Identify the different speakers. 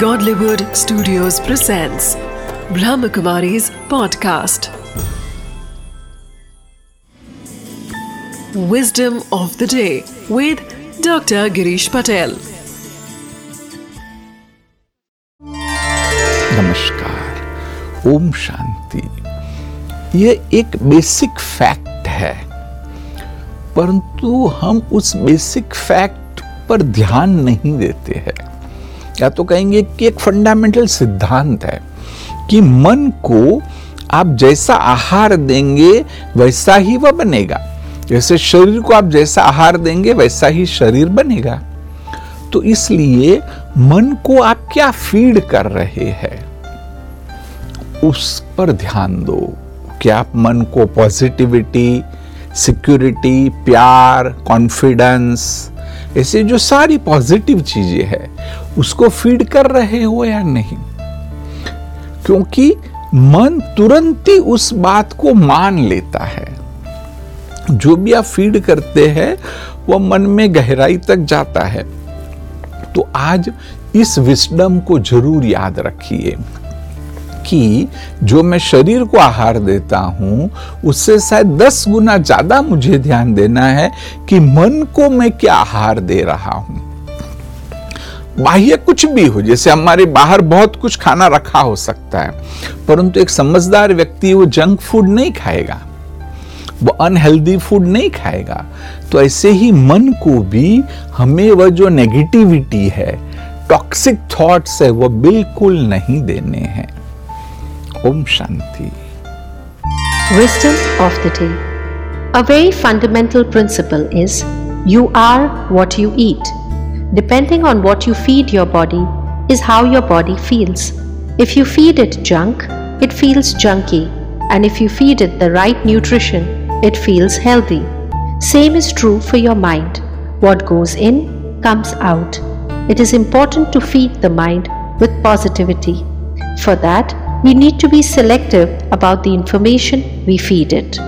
Speaker 1: Godlywood Studios presents Brahmakumari's podcast. Wisdom of the day with Dr. Girish Patel.
Speaker 2: नमस्कार ओम शांति ये एक basic fact है परंतु हम उस बेसिक फैक्ट पर ध्यान नहीं देते हैं या तो कहेंगे कि एक फंडामेंटल सिद्धांत है कि मन को आप जैसा आहार देंगे, वैसा ही वह बनेगा। जैसे शरीर को आप जैसा आहार देंगे, वैसा ही शरीर बनेगा। तो इसलिए मन को आप क्या फ़ीड कर रहे हैं? उस पर ध्यान दो कि आप मन को पॉजिटिविटी सिक्योरिटी प्यार कॉन्फिडेंस ऐसे जो सारी पॉजिटिव चीज़ें है, उसको फ़ीड कर रहे हो या नहीं? क्योंकि मन तुरंत ही उस बात को मान लेता है। जो भी आप फ़ीड करते हैं, वह मन में गहराई तक जाता है। तो आज इस विस्डम को ज़रूर याद रखिए। कि जो मैं शरीर को आहार देता हूँ, उससे शायद दस गुना ज़्यादा मुझे ध्यान देना है कि मन को मैं क्या आहार दे रहा हूँ। बाह्य कुछ भी हो, जैसे हमारे बाहर बहुत कुछ खाना रखा हो सकता है, परंतु एक समझदार व्यक्ति वो जंक फ़ूड नहीं खाएगा, वो अनहेल्दी फ़ूड नहीं खाएगा। तो ऐसे ही मन को भी हमें वह जो नेगेटिविटी है टॉक्सिक थॉट्स है वह बिल्कुल नहीं देने हैं। Om Shanti.
Speaker 3: Wisdom of the day. A very fundamental principle is you are what you eat. Depending on what you feed your body, is how your body feels. If you feed it junk, it feels junky, and if you feed it the right nutrition, it feels healthy. Same is true for your mind. What goes in comes out. It is important to feed the mind with positivity. For that, we need to be selective about the information we feed it.